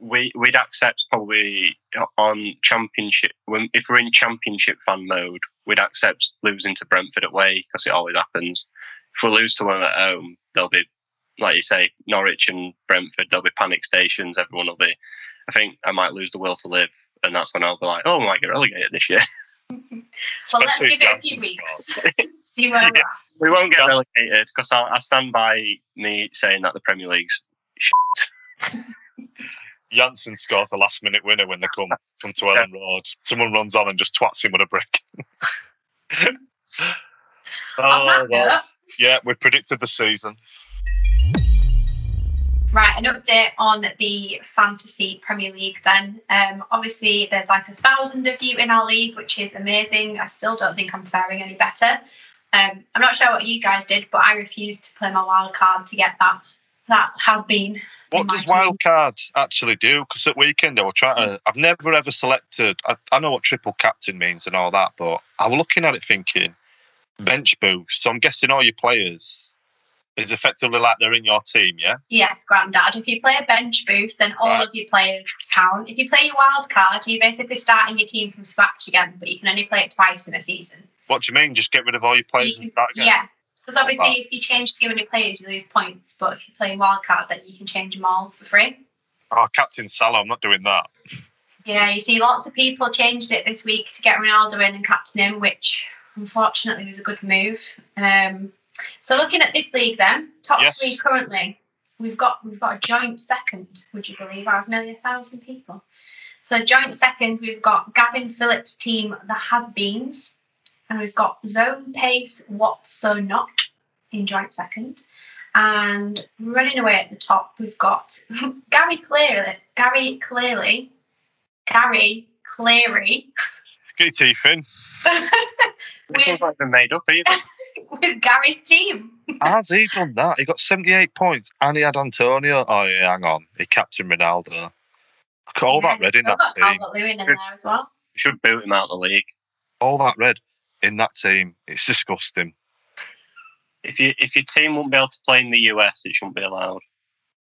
we we'd accept probably on championship when if we're in championship fan mode, we'd accept losing to Brentford away because it always happens. If we lose to them at home, there'll be, like you say, Norwich and Brentford. There'll be panic stations. Everyone will be. I think I might lose the will to live, and that's when I'll be like, oh, we might get relegated this year. Well, let's give it a few weeks. See where we're at. We won't get Yeah. relegated because I, I stand by me saying that the Premier League's shit. Jansson scores a last minute winner when they come come to Elland Road. Someone runs on and just twats him with a brick. Oh, well, yeah, we predicted the season. Right, an update on the fantasy Premier League then. Um, obviously, there's like a thousand of you in our league, which is amazing. I still don't think I'm faring any better. Um, I'm not sure what you guys did, but I refused to play my wild card to get that. That has been. What does team. wildcard actually do? Because at weekend I was trying to. I've never ever selected. I, I know what triple captain means and all that, but I was looking at it thinking bench boost. So I'm guessing all your players is effectively like they're in your team, yeah. Yes, granddad. If you play a bench boost, then all Right. of your players count. If you play your wild card, you're basically starting your team from scratch again, but you can only play it twice in a season. What do you mean? Just get rid of all your players You and start again? Yeah, because obviously, Wow. if you change too many players, you lose points. But if you play wildcard, then you can change them all for free. Oh, Captain Salah, I'm not doing that. Yeah, you see, lots of people changed it this week to get Ronaldo in and captain him, which unfortunately was a good move. Um, so looking at this league, then top Yes. three currently, we've got we've got a joint second. Would you believe? Out of nearly a thousand people. So joint second, we've got Gavin Phillips' team, the Has-Beens, and we've got Zone Pace, What So Not in joint second. And running away at the top, we've got Gary Clearly, Gary Clearly, Gary Cleary Get your teeth in. This one's not been made up either. With Gary's team. Has he done that? He got 78 points and he had Antonio. Oh, yeah, hang on. He captained Ronaldo. Look at all that red in Still that got team. Calvert Lewin in there as well. We should boot him out of the league. All that red in that team. It's disgusting. If you if your team won't be able to play in the US, it shouldn't be allowed.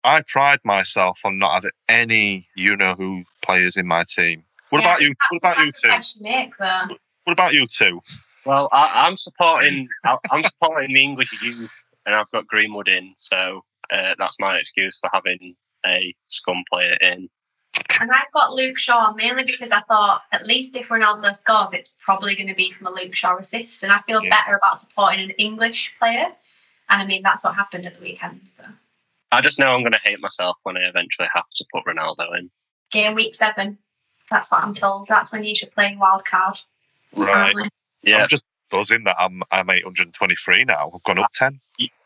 I pride myself on not having any you know who players in my team. What Yeah, about you? What about you two? Make. What about you two? Well, I, I'm supporting I- I'm supporting the English youth, and I've got Greenwood in, so uh, that's my excuse for having a scum player in. And I've got Luke Shaw mainly because I thought at least if Ronaldo scores, it's probably going to be from a Luke Shaw assist. And I feel Yeah. better about supporting an English player. And I mean, that's what happened at the weekend. So, I just know I'm going to hate myself when I eventually have to put Ronaldo in. game week seven. That's what I'm told. That's when you should play wild card. Right. apparently. Yeah, I'm just buzzing that I'm I'm 823 now. I've gone up 10.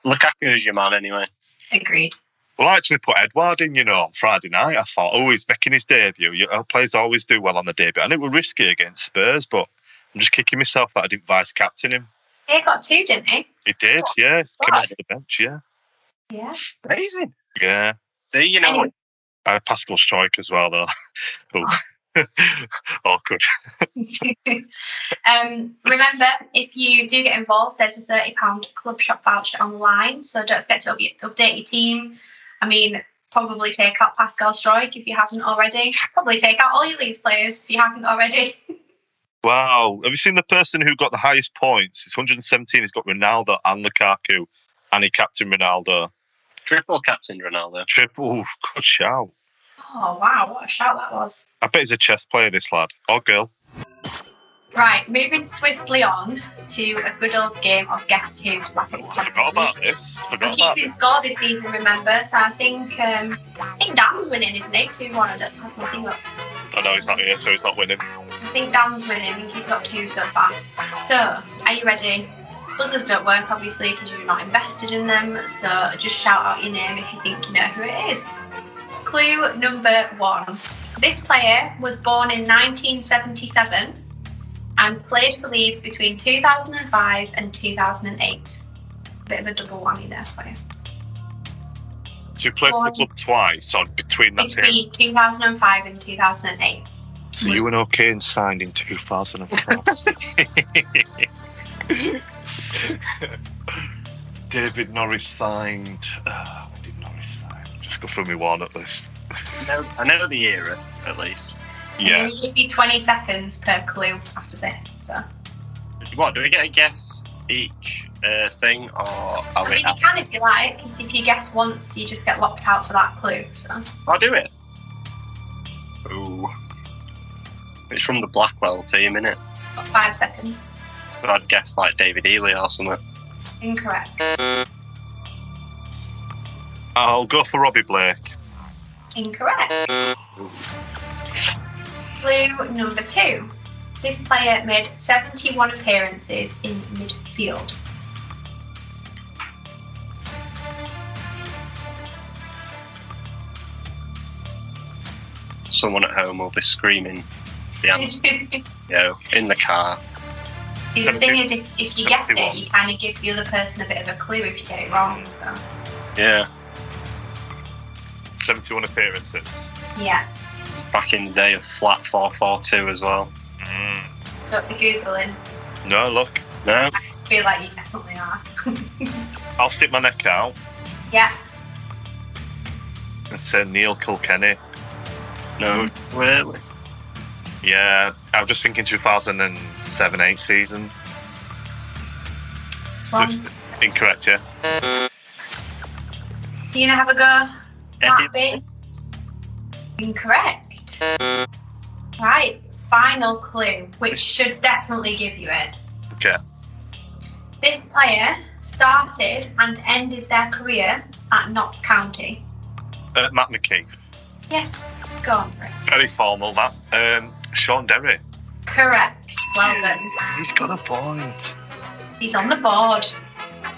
Lukaku is your man anyway. Agreed. Well, I actually put Edouard in, you know, on Friday night. I thought, oh, he's making his debut. You, uh, players always do well on the debut. I And it was risky against Spurs, but I'm just kicking myself that I didn't vice captain him. He got two, didn't he? He did, yeah. Came off the bench, yeah. Yeah. Amazing. Yeah. See, you know, Anyway. I had Pascal Struijk as well, though. oh. Awkward. um, remember, if you do get involved, there's a £30 club shop voucher online. So don't forget to update your team. I mean, probably take out Pascal Struijk if you haven't already. Probably take out all your Leeds players if you haven't already. Wow. Have you seen the person who got the highest points? It's 117. He's got Ronaldo and Lukaku, and he captained Ronaldo. triple captain Ronaldo. Triple. Good shout. Oh, wow. What a shout that was. I bet he's a chess player, this lad. Or girl. Right, moving swiftly on to a good old game of Guess Who to wrap it up. I forgot about this. Forgot about keeping this. score this season, remember? So I think um, I think Dan's winning, isn't he? Two one. I don't have my thing up. Oh, no, he's not here, so he's not winning. I think Dan's winning. I think he's got two so far. So, are you ready? Buzzers don't work, obviously, because you're not invested in them. So, just shout out your name if you think you know who it is. Clue number one. This player was born in 1977 and played for Leeds between 2005 and 2008. Bit of a double whammy there for you. So you played for the club twice, or between that time. Between 2005 and 2008. So you and O'Kane signed in 2004. David Norris signed. Uh, when did Norris sign? Just go through my Warnock list. I know, I know the era, at least. Yeah. And we give you 20 seconds per clue after this. So. What, do we get a guess each uh, thing, or are I we... mean, you can if you like, because if you guess once, you just get locked out for that clue. So. I'll do it. Ooh. It's from the Blackwell team, innit? Got five seconds. But I'd guess like David Ely or something. Incorrect. I'll go for Robbie Blake. Incorrect. Clue number two. This player made 71 appearances in midfield. Someone at home will be screaming the answer. you know, in the car. See, the thing is, if, if you guess it, you kind of give the other person a bit of a clue if you get it wrong. So, Yeah. 71 appearances. yeah. It's back in the day of flat 442 as well. Mm. Don't be Googling. No, look. No? I feel like you definitely are. I'll stick my neck out yeah. and say Neil Kilkenny. No. Really? Yeah, I was just thinking 2007 8 season. It's So wrong. it's incorrect, yeah. Do you have a go? Eddie, That bit? Incorrect. Right. Final clue, which should definitely give you it. Okay. This player started and ended their career at Notts County. Uh, Matt McKeith. Yes, go on for it. Very formal, that. Um, Shaun Derry. Correct. Well done. He's got a point. He's on the board.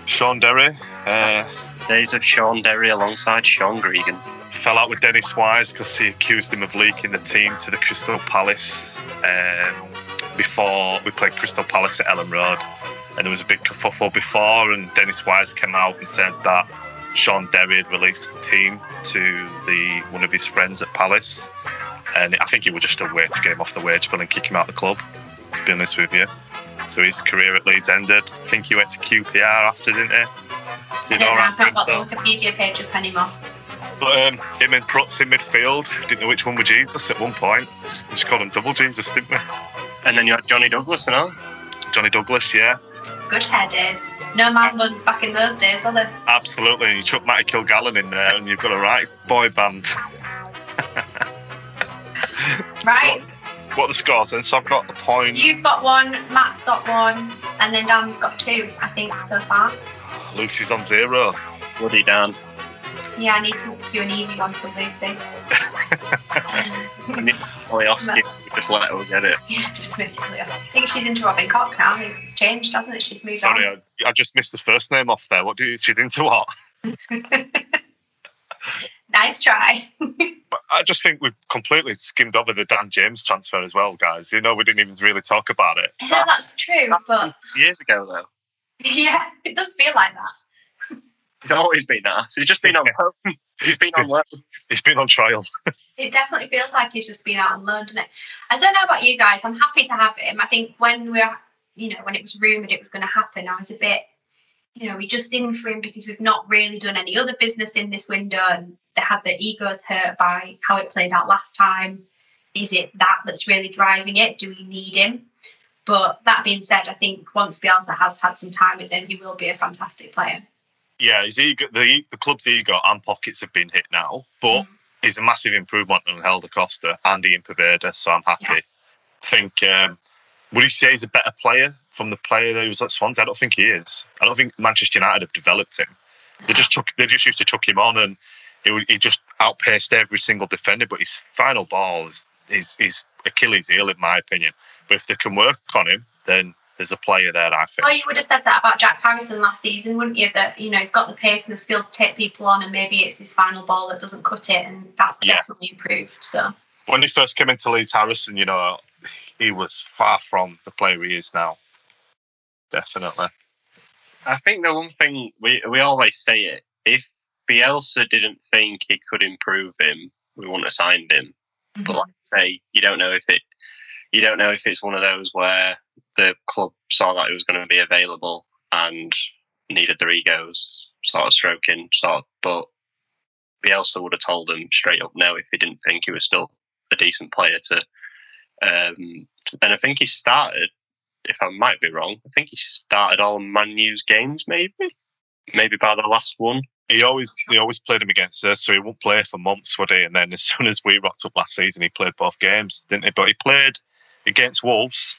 Shaun Derry uh, days of Shaun Derry alongside Sean Gregan. fell out with Dennis Wise because he accused him of leaking the team to the Crystal Palace um, before we played Crystal Palace at Elland Road. And there was a big kerfuffle before, and Dennis Wise came out and said that Shaun Derry had released the team to the one of his friends at Palace. And I think it was just a way to get him off the wage bill and kick him out of the club, to be honest with you. So his career at Leeds ended. I think he went to QPR after, didn't he? I Did don't know, all right I've not got the. Wikipedia page up anymore. But um, him and Prutz in midfield, didn't know which one was Jesus at one point. We just called him double Jesus, didn't we? And then you had Johnny Douglas and all. Johnny Douglas, yeah, Good hair days. No man buns back in those days, were there? absolutely. And you chuck Matty Kilgallon in there, and you've got a right boy band. Right. What the scores then? So I've got the point. You've got one, Matt's got one, and then Dan's got two, I think, so far. Lucy's on zero. Bloody Dan. Yeah, I need to do an easy one for Lucy. I Ollie Oski, just let her get it. Yeah, just make it clear. I think she's into Robin Cock now. It's changed, hasn't it? She's moved Sorry, on. I, I just missed the first name off there. What do you? She's into what? nice try. But I just think we've completely skimmed over the Dan James transfer as well, guys. You know, we didn't even really talk about it. I know that's true, but Years ago, though. yeah, it does feel like that. He's always been nice. He's just been on loan. He's been on loan. He's been on trial. It definitely feels like he's just been out on loan, doesn't it? I don't know about you guys. I'm happy to have him. I think when we're, you know, when it was rumoured it was going to happen, I was a bit, you know, we just in for him because we've not really done any other business in this window and they had their egos hurt by how it played out last time. Is it that that's really driving it? Do we need him? But that being said, I think once Bielsa has had some time with him, he will be a fantastic player. Yeah, his ego, the the club's ego and pockets have been hit now, but he's a massive improvement on Helder Costa and Ian Poveda, so I'm happy. Yeah. I think um, would you say he's a better player from the player that he was at Swans? I don't think he is. I don't think Manchester United have developed him. They just chuck, they just used to chuck him on, and he, he just outpaced every single defender. But his final ball is is, is Achilles' heel, in my opinion. But if they can work on him, then there's a player there. I think. Well, you would have said that about Jack Harrison last season, wouldn't you? That you know he's got the pace and the skill to take people on, and maybe it's his final ball that doesn't cut it, and that's Yeah. definitely improved. So when he first came into Leeds Harrison, you know, he was far from the player he is now. Definitely. I think the one thing we we always say it if Bielsa didn't think he could improve him, we wouldn't have signed him. But like I say, you don't know if it, you don't know if it's one of those where the club saw that it was going to be available and needed their egos sort of stroking, sort of. But Bielsa would have told him straight up no if he didn't think he was still a decent player to. Um, and I think he started, if I might be wrong, I think he started all Man U's games, maybe, maybe by the last one. He always he always played him against us, so he won't play for months, would he? And then as soon as we rocked up last season, he played both games, didn't he? But he played against Wolves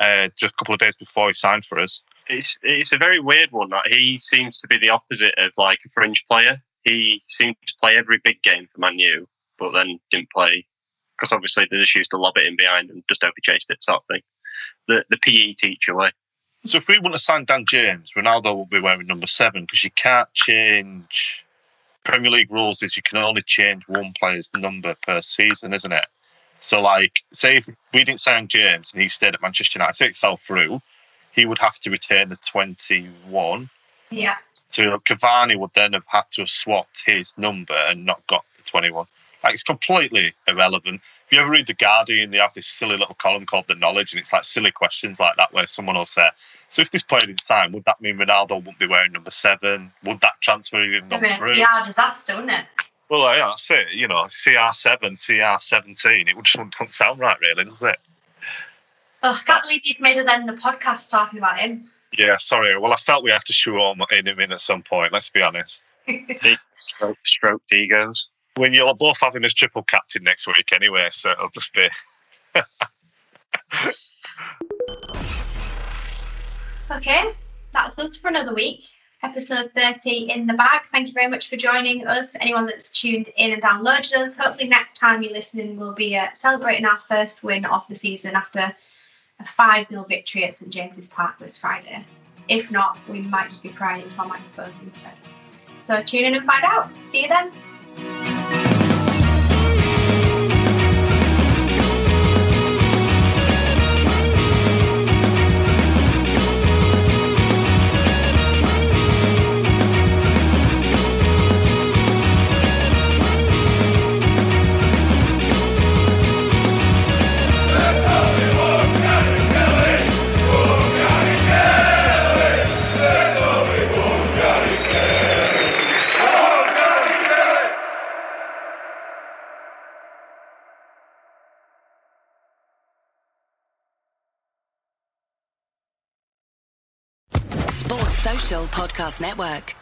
uh, just a couple of days before he signed for us. It's it's a very weird one. That he seems to be the opposite of like a fringe player. He seemed to play every big game for Man U, but then didn't play because obviously they just used to lob it in behind and just hope he chased it, sort of thing. The the PE teacher way. So if we wouldn't have signed Dan James, Ronaldo would be wearing number seven because you can't change. Premier League rules is you can only change one player's number per season, isn't it? So, like, say if we didn't sign James and he stayed at Manchester United, say it fell through, he would have to retain the 21. Yeah. So Cavani would then have had to have swapped his number and not got the 21. Like, it's completely irrelevant. If you ever read The Guardian, they have this silly little column called The Knowledge, and it's like silly questions like that where someone will say, So if this player didn't sign, would that mean Ronaldo wouldn't be wearing number seven? Would that transfer even I gone mean, through? yeah, disaster, isn't it? Well, yeah, that's it. You know, CR7, CR17, it just doesn't sound right, really, does it? Oh, I can't believe you've made us end the podcast talking about him. Yeah, sorry. Well, I felt we have to shoot on in him in at some point, let's be honest. Stroke, stroked egos. When you'll both have him as triple captain next week anyway, so it'll just be. Okay, that's us for another week. Episode 30 in the bag. Thank you very much for joining us. Anyone that's tuned in and downloaded us, hopefully next time you're listening, we'll be uh, celebrating our first win of the season after a 5 0 victory at St James's Park this Friday. If not, we might just be crying into our microphones instead. So tune in and find out. See you then. Podcast Network.